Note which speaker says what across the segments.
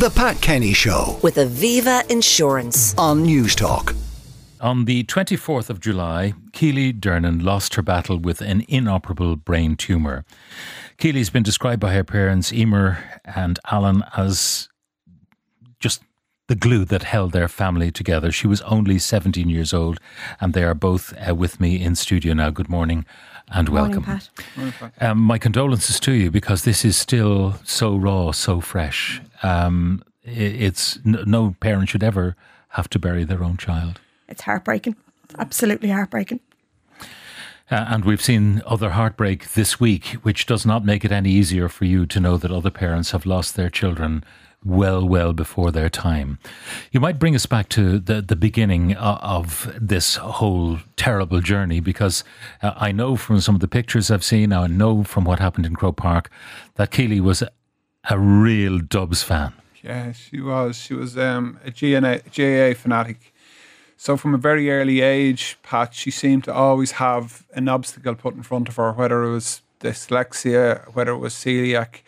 Speaker 1: The Pat Kenny Show
Speaker 2: with Aviva Insurance.
Speaker 1: on Newstalk.
Speaker 3: On the 24th of July, Keeley Durnan lost her battle with an inoperable brain tumour. Keeley's been described by her parents, Eimear and Alan, as just the glue that held their family together. She was only 17 years old, and they are both uh, with me in studio now. Good morning and welcome.
Speaker 4: Pat.
Speaker 3: Um, my condolences to you because this is still so raw, so fresh. Um, i- it's no parent should ever have to bury their own child.
Speaker 4: It's heartbreaking. Absolutely heartbreaking.
Speaker 3: Uh, and we've seen other heartbreak this week, which does not make it any easier for you to know that other parents have lost their children well, well before their time. You might bring us back to the, the beginning of this whole terrible journey because uh, I know from some of the pictures I've seen, I know from what happened in Croke Park, that Keeley was a, a real Dubs fan.
Speaker 5: Yeah, she was. She was um, a GNA, GAA fanatic. So from a very early age, Pat, she seemed to always have an obstacle put in front of her, whether it was dyslexia, whether it was celiac,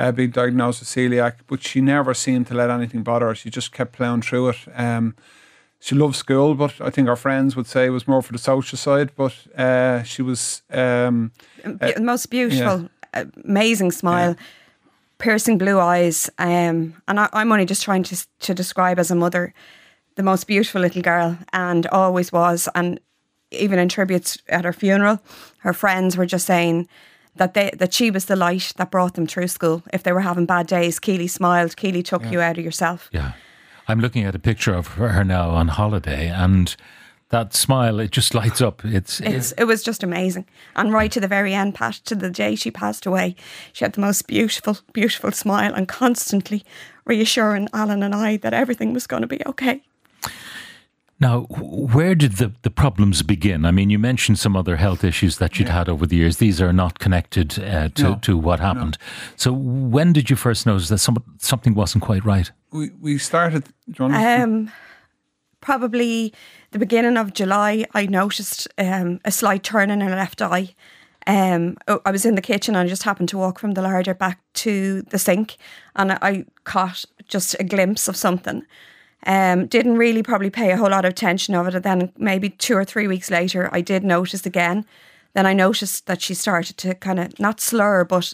Speaker 5: uh, being diagnosed with celiac. But she never seemed to let anything bother her. She just kept plowing through it. Um, she loved school, but I think our friends would say it was more for the social side. But uh, she was um,
Speaker 4: Be- the most beautiful, amazing smile, piercing blue eyes. Um, and I, I'm only just trying to to describe as a mother the most beautiful little girl, and always was. And even in tributes at her funeral, her friends were just saying that they that she was the light that brought them through school. If they were having bad days, Keeley smiled. Keeley took you out of yourself.
Speaker 3: Yeah. I'm looking at a picture of her now on holiday and that smile, it just lights up. It's,
Speaker 4: It's, it was just amazing. And right to the very end, Pat, to the day she passed away, she had the most beautiful, beautiful smile and constantly reassuring Alan and I that everything was going to be okay.
Speaker 3: Now, where did the, the problems begin? I mean, you mentioned some other health issues that you'd had over the years. These are not connected uh, to,
Speaker 5: No,
Speaker 3: to what happened. So, when did you first notice that some, something wasn't quite right?
Speaker 5: we we started. Do you want to-
Speaker 4: Um, probably the beginning of July, I noticed um, a slight turn in her left eye. Um, I was in the kitchen and I just happened to walk from the larder back to the sink, and I, I caught just a glimpse of something. Um, didn't really probably pay a whole lot of attention of it. And then maybe two or three weeks later, I did notice again. Then I noticed that she started to kind of not slur, but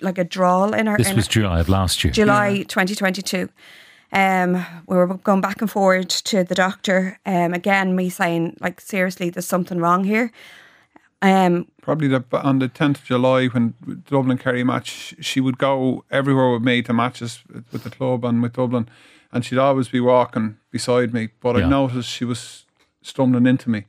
Speaker 4: like a drawl in her.
Speaker 3: This
Speaker 4: in
Speaker 3: was
Speaker 4: her-
Speaker 3: July of last year.
Speaker 4: July 2022. Um, we were going back and forward to the doctor. Um, again, me saying like, seriously, there's something wrong here. Um,
Speaker 5: probably the, on the 10th of July when Dublin Kerry match, she would go everywhere with me to matches with the club and with Dublin, and she'd always be walking beside me. But
Speaker 3: Yeah.
Speaker 5: I noticed she was stumbling into me.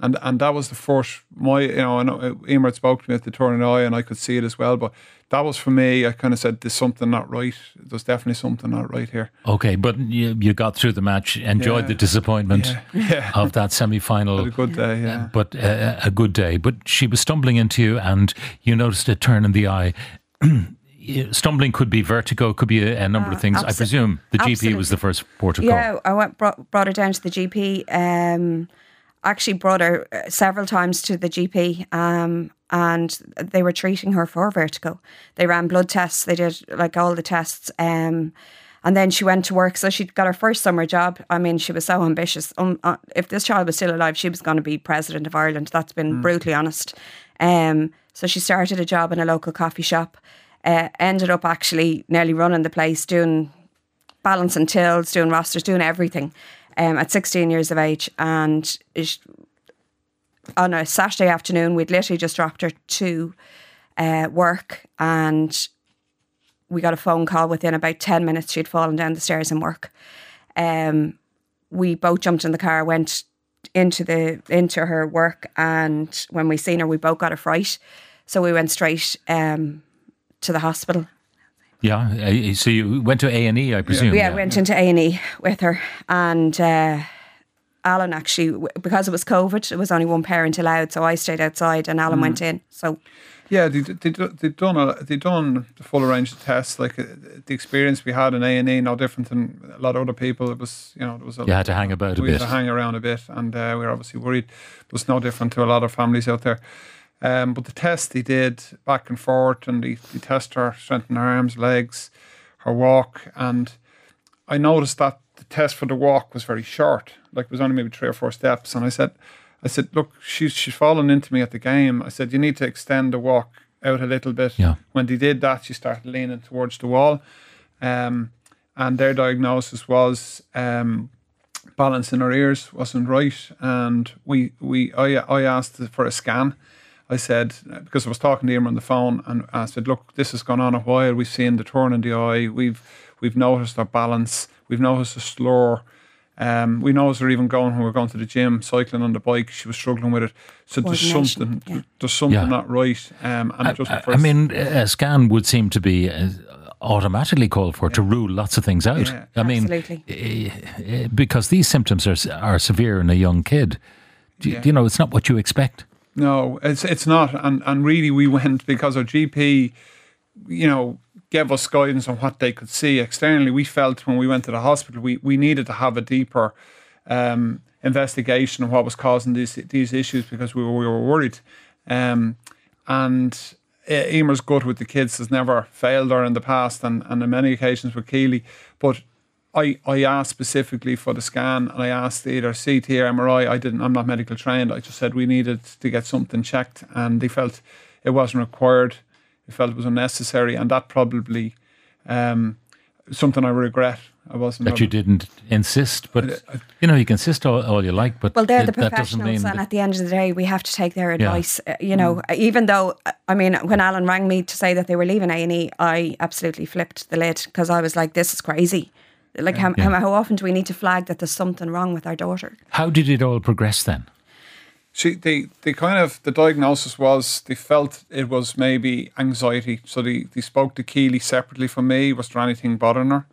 Speaker 5: And, and that was the first my you know I know Eimear had spoke to me at the turn of eye and I could see it as well but that was for me I kind of said there's something not right there's definitely something not right here
Speaker 3: Okay, but you, you got through the match, enjoyed
Speaker 5: Yeah.
Speaker 3: the disappointment
Speaker 5: yeah
Speaker 3: of that semi final.
Speaker 5: a good day yeah
Speaker 3: but uh, a good day. But she was stumbling into you, and you noticed a turn in the eye. stumbling could be vertigo, could be a, a number of things. I presume the GP was the first port of call.
Speaker 4: yeah, I went brought, brought her down to the GP. Um, actually brought her uh, several times to the GP. Um, and they were treating her for vertigo. They ran blood tests. They did like all the tests. Um, and then she went to work. So she got her first summer job. I mean, she was so ambitious. Um, uh, if this child was still alive, she was going to be president of Ireland. That's been brutally honest. Um, so she started a job in a local coffee shop. Uh, ended up actually nearly running the place, doing balancing tills, doing rosters, doing everything um, at 16 years of age. And on a Saturday afternoon, we'd literally just dropped her to uh, work and we got a phone call within about 10 minutes. She'd fallen down the stairs in work. Um, we both jumped in the car, went into the into her work, and when we seen her, we both got a fright. So we went straight um, to the hospital.
Speaker 3: Yeah. So you went to A and E, I presume.
Speaker 4: Yeah, went into A and E with her, and uh, Alan actually because it was COVID, it was only one parent allowed, so I stayed outside and Alan went in. So
Speaker 5: Yeah, they they they done a, they done the full range of tests. Like uh, the experience we had in A and E, no different than a lot of other people. It was you know it was a,
Speaker 3: You had to hang about a
Speaker 5: we
Speaker 3: bit.
Speaker 5: had to hang around a bit, and uh, we were obviously worried. It was no different to a lot of families out there. Um, but the test he did back and forth, and he, they test her, strengthen her arms, legs, her walk, and I noticed that the test for the walk was very short. Like it was only maybe three or four steps, and I said, I said, look, she's she's fallen into me at the game. I said, you need to extend the walk out a little bit.
Speaker 3: Yeah.
Speaker 5: When they did that, she started leaning towards the wall, um, and their diagnosis was. Um, balance in her ears wasn't right, and we we I I asked for a scan. I said because I was talking to him on the phone, and I said, "Look, this has gone on a while. We've seen the turn in the eye. We've we've noticed her balance. We've noticed a slur. Um, we noticed her even going when we are going to the gym, cycling on the bike. She was struggling with it. So there's something
Speaker 4: yeah.
Speaker 5: there's something
Speaker 3: Yeah.
Speaker 5: not right. Um, and
Speaker 3: I,
Speaker 5: just
Speaker 3: I- I mean, a scan would seem to be uh, automatically called for to rule lots of things out.
Speaker 5: Yeah.
Speaker 3: I mean,
Speaker 4: Absolutely.
Speaker 3: eh, eh, because these symptoms are are severe in a young kid. Do
Speaker 5: Yeah.
Speaker 3: you know, it's not what you expect.
Speaker 5: No, it's it's not, and and really we went because our GP, you know, gave us guidance on what they could see externally. We felt when we went to the hospital, we we needed to have a deeper um, investigation of what was causing these these issues because we were we were worried, um, and. Uh, Eimear's gut with the kids has never failed her in the past, and, and on many occasions with Keeley. But I, I asked specifically for the scan and I asked either CT or MRI. I didn't, I'm not medical trained. I just said we needed to get something checked and they felt it wasn't required. They felt it was unnecessary and that probably um, something I regret. I wasn't.
Speaker 3: That you didn't insist, but you know, you can insist all, all you like, but
Speaker 4: Well, they're
Speaker 3: it-
Speaker 4: the
Speaker 3: that doesn't mean
Speaker 4: professionals, and at the end of the day, we have to take their advice. Uh, You know, even though uh, I mean, when Alan rang me to say that they were leaving A and E, I absolutely flipped the lid because I was like, "This is crazy." Like, how, how, how often do we need to flag that there's something wrong with our daughter?
Speaker 3: how did it all progress then?
Speaker 5: She, they, they kind of, the diagnosis was they felt it was maybe anxiety. So they, they spoke to Keeley separately from me. Was there anything bothering her?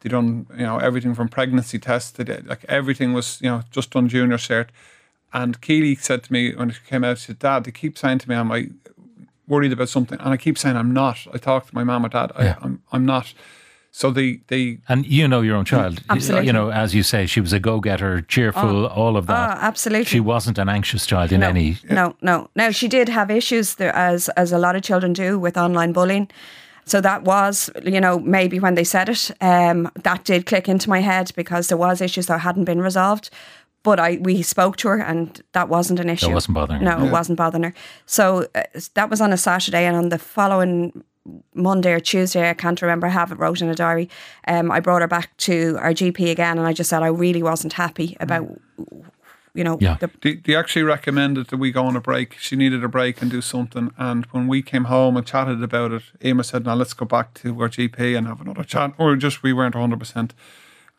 Speaker 5: They done, you know, everything from pregnancy tests to like everything was, you know, just done junior cert. And Keeley said to me when she came out, she said, Dad, they keep saying to me, am I worried about something? And I keep saying, I'm not. I talked to my mum or dad, I,
Speaker 3: Yeah.
Speaker 5: I'm, I'm not. So they, they,
Speaker 3: And you know your own child.
Speaker 4: Absolutely.
Speaker 3: You know, as you say, she was a go-getter, cheerful, all of that.
Speaker 4: Oh, absolutely.
Speaker 3: She wasn't an anxious child in
Speaker 4: no,
Speaker 3: any.
Speaker 4: No, no. Now she did have issues there, as as a lot of children do with online bullying. So that was, you know, maybe when they said it, um, that did click into my head because there was issues that hadn't been resolved. But I we spoke to her and that wasn't an issue.
Speaker 3: wasn't bothering her.
Speaker 4: No, it wasn't bothering her. So uh, that was on a Saturday, and on the following Monday or Tuesday, I can't remember. I have it wrote in a diary. Um, I brought her back to our GP again, and I just said I really wasn't happy about, you know,
Speaker 3: Yeah.
Speaker 4: the
Speaker 5: they, they actually recommended that we go on a break. She needed a break and do something. And when we came home and chatted about it, Emma said, "Now let's go back to our GP and have another chat." Or just we weren't one hundred percent,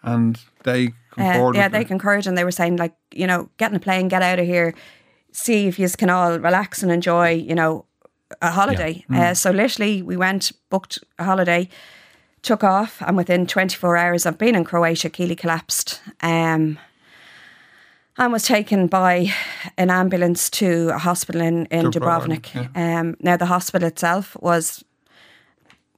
Speaker 5: and they come
Speaker 4: Uh, yeah, they
Speaker 5: it.
Speaker 4: concurred and they were saying like, you know, get in a plane, get out of here, see if you can all relax and enjoy, you know, a holiday. Uh, so literally, we went, booked a holiday, took off, and within 24 hours of being in Croatia, Keeley collapsed. Um, and was taken by an ambulance to a hospital in, in
Speaker 5: Dubrovnik,
Speaker 4: Dubrovnik. Um, now, the hospital itself was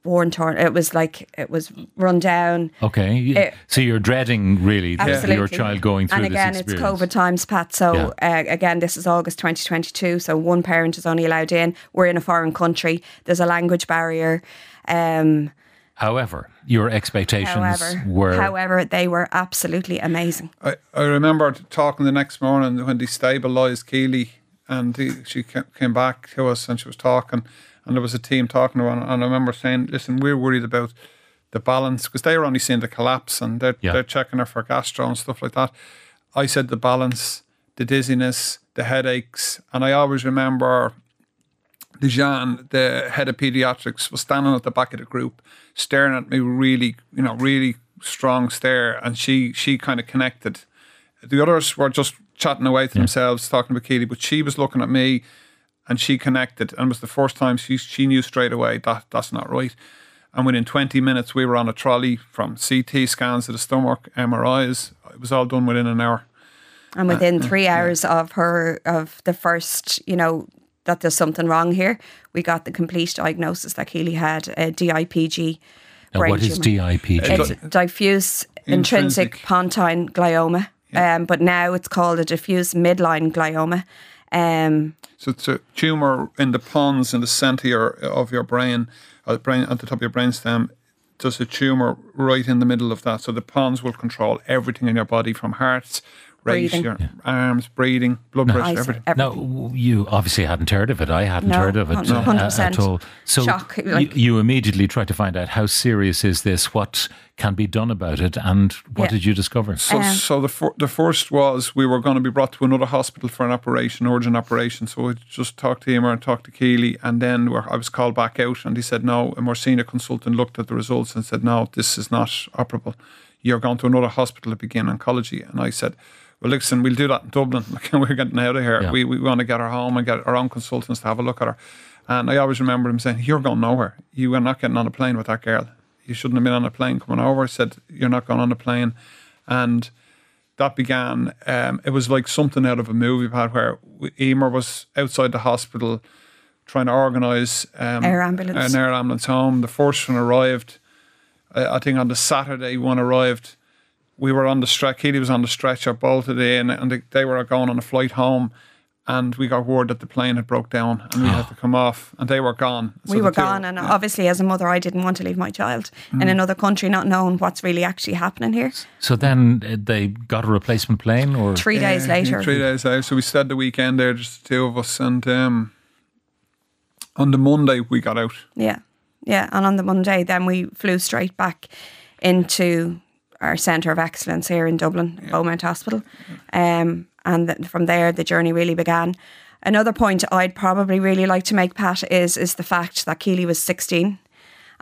Speaker 4: worn torn. It was like, it was run down.
Speaker 3: Okay. you-
Speaker 4: Eh,
Speaker 3: so you're dreading really
Speaker 4: Absolutely.
Speaker 3: your child going through
Speaker 4: and again,
Speaker 3: this
Speaker 4: it's. COVID times, Pat. So uh, again, this is August 2022. So one parent is only allowed in. We're in a foreign country. There's a language barrier. Um,
Speaker 3: However, your expectations
Speaker 4: however,
Speaker 3: were
Speaker 4: however, they were absolutely amazing.
Speaker 5: I, I remember talking the next morning when they stabilised Keeley and he, she came back to us and she was talking and there was a team talking to her and, I remember saying, listen, we're worried about the balance because they were only seeing the collapse and they're,
Speaker 3: Yeah.
Speaker 5: they're checking her for gastro and stuff like that. I said the balance, the dizziness, the headaches and I always remember Dejan, the head of pediatrics, was standing at the back of the group, staring at me really, you know, really strong stare, and she she kind of connected. The others were just chatting away to themselves, talking about Keeley, but she was looking at me, and she connected, and it was the first time she she knew straight away that that's not right. And within 20 minutes, we were on a trolley from CT scans to the stomach, MRIs. It was all done within an hour.
Speaker 4: And uh, within uh, three hours of her of the first, you know, that there's something wrong here, we got the complete diagnosis that Keeley had uh, a DIPG.
Speaker 3: Now,
Speaker 4: brain
Speaker 3: what is
Speaker 4: tumour.
Speaker 3: DIPG?
Speaker 4: It's diffuse intrinsic,
Speaker 5: Intrinsic.
Speaker 4: pontine glioma, um, but now it's called a diffuse midline glioma. Um,
Speaker 5: So it's a tumor in the pons in the center of your brain, uh, brain at the top of your brainstem. there's a tumor right in the middle of that. So the pons will control everything in your body from hearts, rate,
Speaker 4: Breathing.
Speaker 5: your arms, breathing, blood pressure,
Speaker 4: Eyes,
Speaker 5: everything.
Speaker 4: everything.
Speaker 3: Now, you obviously hadn't heard of it. I hadn't
Speaker 4: No,
Speaker 3: heard of it
Speaker 4: no,
Speaker 3: uh,
Speaker 4: 100%.
Speaker 3: at all. So
Speaker 4: Shock,
Speaker 3: you-
Speaker 4: like-
Speaker 3: you, immediately tried to find out how serious is this, what can be done about it, and what
Speaker 4: Yeah.
Speaker 3: did you discover?
Speaker 5: So,
Speaker 4: Um,
Speaker 5: so the fir- the first was we were going to be brought to another hospital for an operation, urgent operation. So I just talked to Eimear and talked to Keeley, and then we're, I was called back out, and he said no. A more senior consultant looked at the results and said no, this is not operable. You're going to another hospital to begin oncology. And I said, well, listen, we'll do that in Dublin. We're getting out of here.
Speaker 3: Yeah.
Speaker 5: We we want to get her home and get our own consultants to have a look at her. And I always remember him saying, "You're going nowhere. You are not getting on a plane with that girl. You shouldn't have been on a plane coming over." I said, "You're not going on a plane," and that began. Um, it was like something out of a movie, Pat, where Eimear was outside the hospital trying to organise um,
Speaker 4: Air ambulance.
Speaker 5: an air ambulance home. The first one arrived. I, I think on the Saturday one arrived. We were on the stretch. Keeley was on the stretcher, bolted in, and they, they were going on a flight home. And we got word that the plane had broke down, and we had to come off, and they were gone. So
Speaker 4: we were
Speaker 5: two-
Speaker 4: gone, and obviously, as a mother, I didn't want to leave my child
Speaker 5: Mm.
Speaker 4: in another country, not knowing what's really actually happening here.
Speaker 3: So then uh, they got a replacement plane, or
Speaker 4: Three days later,
Speaker 5: Three days later. So we stayed the weekend there, just the two of us. And um, on the Monday, we got out.
Speaker 4: Yeah. Yeah. And on the Monday, then we flew straight back into our centre of excellence here in Dublin, Beaumont Hospital. Um, and th- from there, the journey really began. Another point I'd probably really like to make, Pat, is, is the fact that Keeley was 16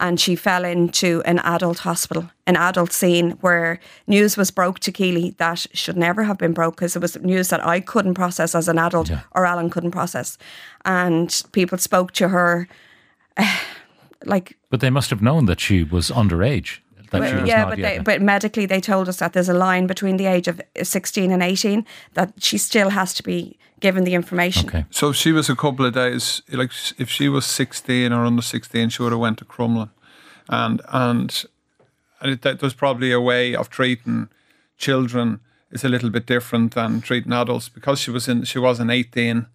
Speaker 4: and she fell into an adult hospital, an adult scene where news was broke to Keeley that should never have been broke because it was news that I couldn't process as an adult
Speaker 3: Yeah.
Speaker 4: or Alan couldn't process. And people spoke to her like
Speaker 3: but they must have known that she was underage. That she
Speaker 4: well,
Speaker 3: was
Speaker 4: yeah,
Speaker 3: not
Speaker 4: but
Speaker 3: yet.
Speaker 4: they, but medically they told us that there's a line between the age of 16 and 18 that she still has to be given the information.
Speaker 3: okay.
Speaker 5: So she was a couple of days. Like if she was sixteen or under sixteen, she would have went to Crumlin, and and, and it, that, there's probably a way of treating children is a little bit different than treating adults because she was in she wasn't eighteen.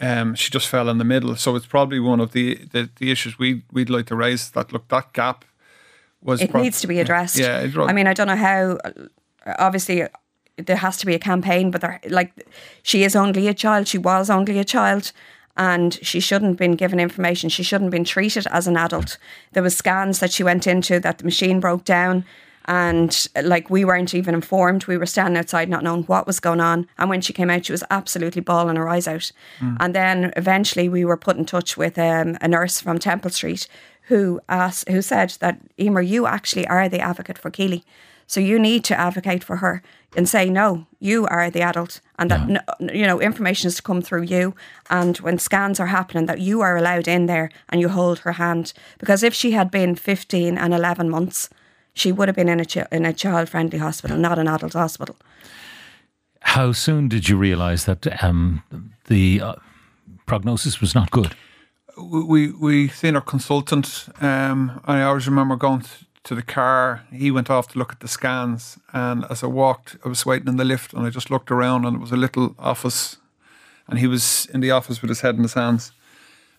Speaker 5: Um, she just fell in the middle. So it's probably one of the the, the issues we we'd like to raise. That look, that gap was
Speaker 4: It
Speaker 5: prob-
Speaker 4: needs to be addressed.
Speaker 5: Yeah, it,
Speaker 4: I mean, I don't know how. Obviously, there has to be a campaign, but there, like, she is only a child. She was only a child, and she shouldn't have been given information. She shouldn't have been treated as an adult. There was scans that she went into that the machine broke down, and like we weren't even informed. We were standing outside, not knowing what was going on. And when she came out, she was absolutely bawling her eyes out. And then eventually, we were put in touch with um, a nurse from Temple Street who asked, who said that Eimear, you actually are the advocate for Keeley. So you need to advocate for her and say, no, you are the adult, and that no, you know information is to come through you. And when scans are happening, that you are allowed in there and you hold her hand. Because if she had been fifteen and eleven months, she would have been in a chi- in a child friendly hospital, not an adult hospital.
Speaker 3: How soon did you realise that um, the uh, prognosis was not good?
Speaker 5: We we seen our consultant. Um, I always remember going to the car. He went off to look at the scans, and as I walked, I was waiting in the lift, and I just looked around, and it was a little office, and he was in the office with his head in his hands,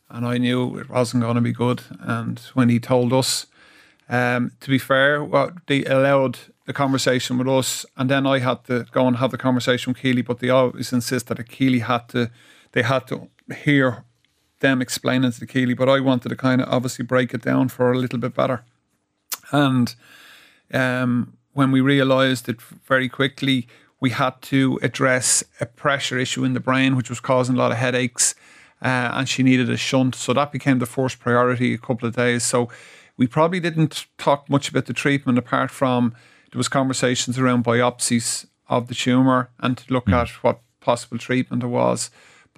Speaker 5: and I knew it wasn't going to be good. And when he told us, um, to be fair, well, they allowed the conversation with us, and then I had to go and have the conversation with Keeley. But they always insist that Keeley had to, they had to hear them explaining to Keeley. But I wanted to kind of obviously break it down for a little bit better. And um, when we realised it very quickly, we had to address a pressure issue in the brain, which was causing a lot of headaches, uh, and she needed a shunt. So that became the first priority a couple of days. So we probably didn't talk much about the treatment apart from there was conversations around biopsies of the tumour and to look at what possible treatment there was.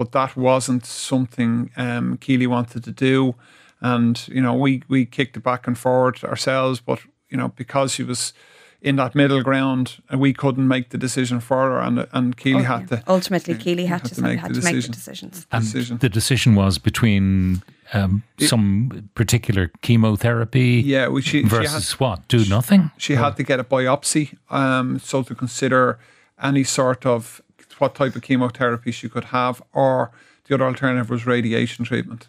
Speaker 5: But that wasn't something um, Keeley wanted to do. And, you know, we, we kicked it back and forward ourselves. But, you know, because she was in that middle ground, we couldn't make the decision for her. And, and Keeley had to.
Speaker 4: Ultimately, Keeley had,
Speaker 5: had
Speaker 4: to,
Speaker 5: to make
Speaker 4: had
Speaker 5: the
Speaker 4: to make the
Speaker 5: decision.
Speaker 4: decisions.
Speaker 3: And
Speaker 5: decision.
Speaker 3: the decision was between um, some particular chemotherapy
Speaker 5: Yeah, we, she, she, had,
Speaker 3: versus what? Do nothing?
Speaker 5: she had to get a biopsy. Um, so to consider any sort of what type of chemotherapy she could have, or the other alternative was radiation treatment.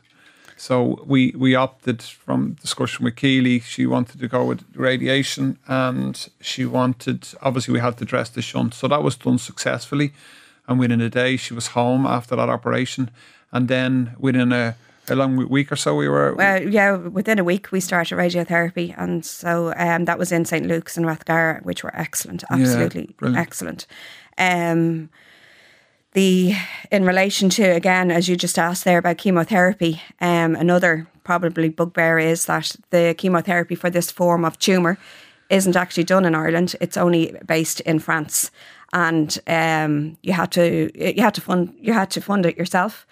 Speaker 5: So we we opted from discussion with Keeley. She wanted to go with radiation, and she wanted obviously we had to dress the shunt. So that was done successfully, and within a day she was home after that operation, and then within a a long week or so we were
Speaker 4: Well, yeah, within a week we started radiotherapy, and so um, that was in St Luke's and Rathgar, which were excellent, absolutely
Speaker 5: brilliant.
Speaker 4: excellent. Um, the in relation to again, as you just asked there about chemotherapy, um, another probably bugbear is that the chemotherapy for this form of tumor isn't actually done in Ireland. It's only based in France, and um, you had to you had to fund you had to fund it yourself.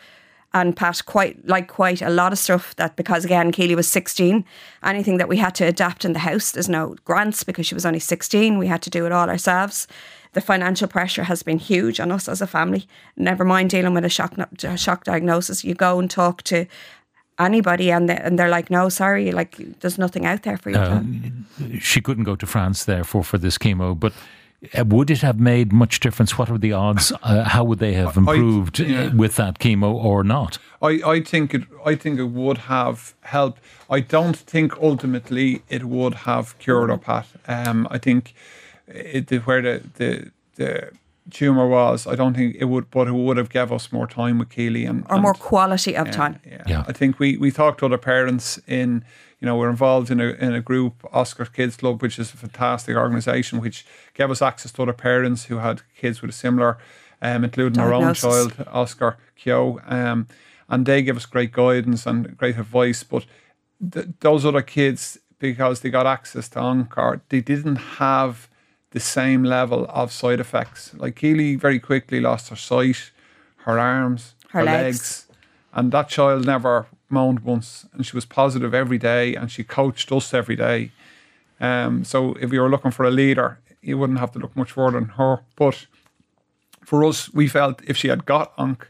Speaker 4: And Pat quite like quite a lot of stuff that because again Keeley was sixteen, anything that we had to adapt in the house, there's no grants because she was only sixteen. We had to do it all ourselves the financial pressure has been huge on us as a family. Never mind dealing with a shock a shock diagnosis. You go and talk to anybody, and they, and they're like, "No, sorry, like there's nothing out there for you."
Speaker 3: Uh, she couldn't go to France, therefore, for this chemo, but. Uh, would it have made much difference? What are the odds? Uh, how would they have improved
Speaker 5: I, yeah.
Speaker 3: with that chemo or not?
Speaker 5: I, I think it. I think it would have helped. I don't think ultimately it would have cured her, Pat. Um, I think it, where the, the the tumor was, I don't think it would, but it would have give us more time with Keeley and
Speaker 4: or
Speaker 5: and,
Speaker 4: more quality of
Speaker 5: yeah,
Speaker 4: time.
Speaker 5: Yeah.
Speaker 3: Yeah.
Speaker 5: I think we we talked to other parents in. You know, we're involved in a in a group, Oscar Kids Club, which is a fantastic organisation, which gave us access to other parents who had kids with a similar, um, including our own child, Oscar Kyo, um, and they give us great guidance and great advice. But th- those other kids, because they got access to Encore, they didn't have the same level of side effects. Like Keeley very quickly lost her sight, her arms,
Speaker 4: Her legs.
Speaker 5: and that child never moaned once, and she was positive every day, and she coached us every day. Um, so if you were looking for a leader, you wouldn't have to look much further than her. But for us, we felt if she had got Onc,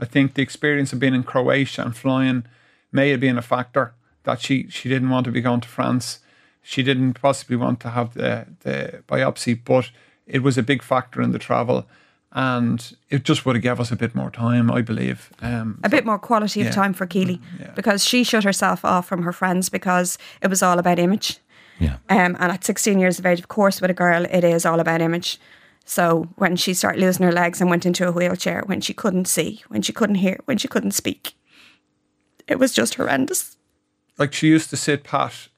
Speaker 5: I think the experience of being in Croatia and flying may have been a factor that she she didn't want to be going to France. She didn't possibly want to have the the biopsy, but it was a big factor in the travel, and it just would have gave us a bit more time, I believe. Um,
Speaker 4: a bit more quality
Speaker 5: yeah.
Speaker 4: of time for Keeley
Speaker 5: yeah.
Speaker 4: because she shut herself off from her friends because it was all about image.
Speaker 3: Yeah.
Speaker 4: Um, and at 16 years of age, of course, with a girl, it is all about image. So when she started losing her legs and went into a wheelchair, when she couldn't see, when she couldn't hear, when she couldn't speak, it was just horrendous.
Speaker 5: like she used to sit pat.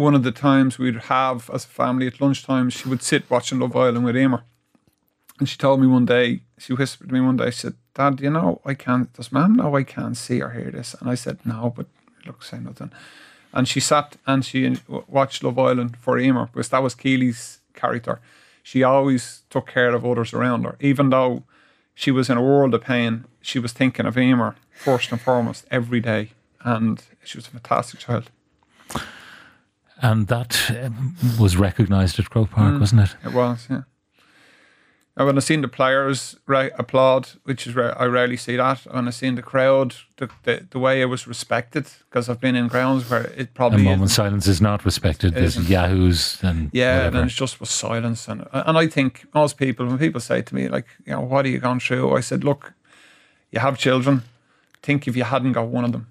Speaker 5: One of the times we'd have as a family at lunchtime, she would sit watching Love Island with Eimear. And she told me one day, she whispered to me one day, she said, Dad, you know, I can't, does mom know I can't see or hear this? And I said, no, but look, say nothing. And she sat and she watched Love Island for Eimear because that was Keeley's character. She always took care of others around her, even though she was in a world of pain. She was thinking of Eimear first and foremost every day, and she was a fantastic child.
Speaker 3: And that um, was recognised at Croke Park,
Speaker 5: Mm.
Speaker 3: wasn't it?
Speaker 5: It was, yeah. Now, when I seen the players ra- applaud, which is ra- I rarely see that. When I seen the crowd, the the, the way it was respected, because I've been in grounds where it
Speaker 3: A
Speaker 5: probably
Speaker 3: moment's
Speaker 5: is,
Speaker 3: silence is not respected. There's yahoos and
Speaker 5: yeah,
Speaker 3: whatever.
Speaker 5: and it's just was silence, and and I think most people, when people say to me like, you know, what are you going through? I said, look, you have children. Think if you hadn't got one of them.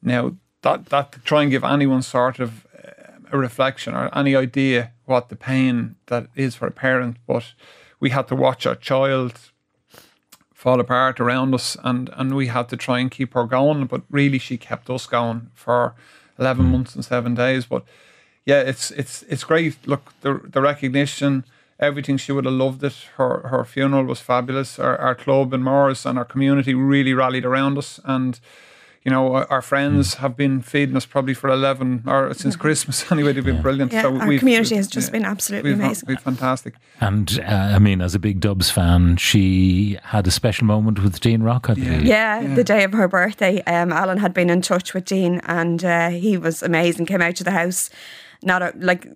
Speaker 5: Now that that to try and give anyone sort of a reflection or any idea what the pain that is for a parent, but we had to watch our child fall apart around us, and and we had to try and keep her going. But really, she kept us going for eleven months and seven days. But yeah, it's it's it's great. Look, the the recognition, everything. She would have loved it. Her her funeral was fabulous. Our, our club in Morris and our community really rallied around us, and you know our, our friends have been feeding us probably for eleven or since Christmas anyway. They've been brilliant.
Speaker 4: Yeah, our
Speaker 5: we've-
Speaker 4: community has just
Speaker 5: yeah,
Speaker 4: been absolutely
Speaker 5: we've,
Speaker 4: amazing.
Speaker 5: We've fantastic.
Speaker 3: And uh, I mean, as a big Dubs fan, she had a special moment with Dean Rock, I believe.
Speaker 4: Yeah, the day of her birthday, um, Alan had been in touch with Dean, and uh, he was amazing. Came out to the house, not a, like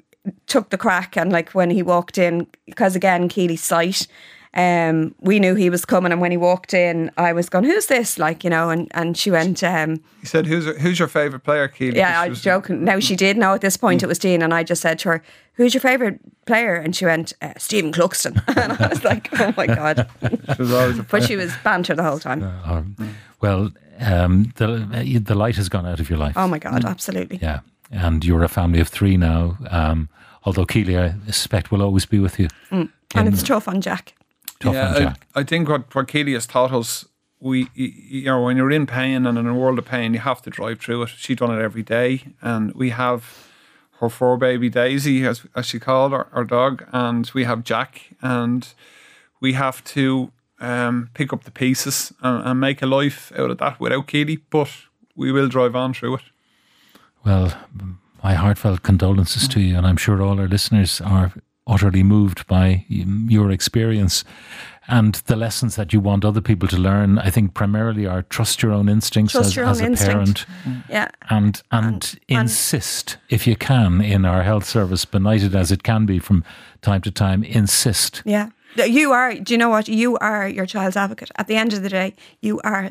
Speaker 4: took the crack, and like when he walked in, because again, Keeley's sight. Um, we knew he was coming, and when he walked in, I was going, "Who's this?" Like you know, and and she went, um,
Speaker 5: He said, "Who's who's your favorite player, Keeley?"
Speaker 4: "Yeah, I'm
Speaker 5: was-
Speaker 4: joking." Now she did know at this point it was Dean, and I just said to her, "Who's your favorite player?" And she went, uh, "Stephen Cluxton," and I was like, "Oh my god!"
Speaker 5: She was always
Speaker 4: But she was banter the whole time.
Speaker 3: Um, well, um, the the light has gone out of your life.
Speaker 4: Oh my God, absolutely.
Speaker 3: Yeah, and you're a family of three now. Um, although Keeley, I suspect, will always be with you.
Speaker 4: And it's tough on Jack.
Speaker 3: Tough
Speaker 5: yeah, I-
Speaker 3: Jack.
Speaker 5: I, think what, what Keeley has taught us, we you know, when you're in pain and in a world of pain, you have to drive through it. She's done it every day, and we have her four baby Daisy, as, as she called our, our dog, and we have Jack, and we have to um, pick up the pieces and, and make a life out of that without Keeley, but we will drive on through it.
Speaker 3: Well, my heartfelt condolences to you, and I'm sure all our listeners are utterly moved by your experience and the lessons that you want other people to learn. I think primarily are trust your own instincts
Speaker 4: Trust
Speaker 3: as,
Speaker 4: your
Speaker 3: as a
Speaker 4: instinct.
Speaker 3: parent, mm.
Speaker 4: Yeah.
Speaker 3: and and, insist if you can in our health service, benighted as it can be from time to time. Insist.
Speaker 4: Yeah. You are, do you know what? You are your child's advocate. At the end of the day, you are,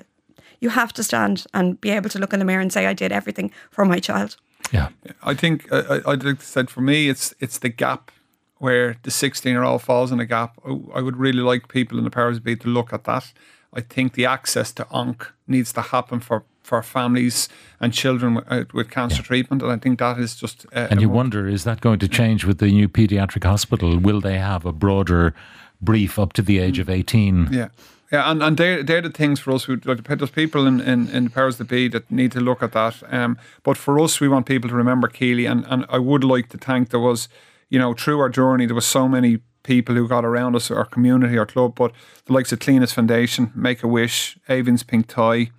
Speaker 4: you have to stand and be able to look in the mirror and say, I did everything for my child.
Speaker 3: Yeah.
Speaker 5: I think I, I, I'd like to said for me, it's it's the gap where the 16 year old falls in a gap. I, would really like people in the powers be to look at that. I think the access to ONC needs to happen for, for families and children with, uh, with cancer treatment, and I think that is just. Uh,
Speaker 3: And you wonder, is that going to change with the new paediatric hospital? Will they have a broader brief up to the age of 18?
Speaker 5: Yeah. Yeah, and, and they're, they're the things for us. Who, like, there's people in, in, in the powers that be that need to look at that. Um, but for us, we want people to remember Keeley. And, and I would like to thank there was, you know, through our journey, there was so many people who got around us, our community, our club. But the likes of Cliona's Foundation, Make a Wish, Aoibheann's Pink Tie,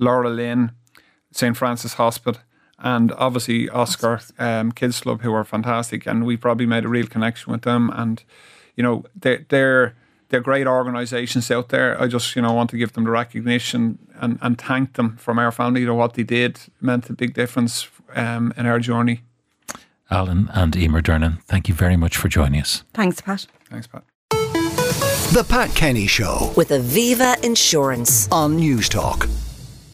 Speaker 5: LauraLynn, St. Francis Hospital, and obviously Oscar um, Kids Club, who are fantastic. And we probably made a real connection with them. And, you know, they're, they're, they're great organisations out there. I just, you know, want to give them the recognition and, and thank them from our family. You know, what they did meant a big difference um, in our journey.
Speaker 3: Alan and Eimear Durnan, thank you very much for joining us.
Speaker 4: Thanks, Pat.
Speaker 5: Thanks, Pat.
Speaker 1: The Pat Kenny Show
Speaker 2: with Aviva Insurance.
Speaker 1: on Newstalk.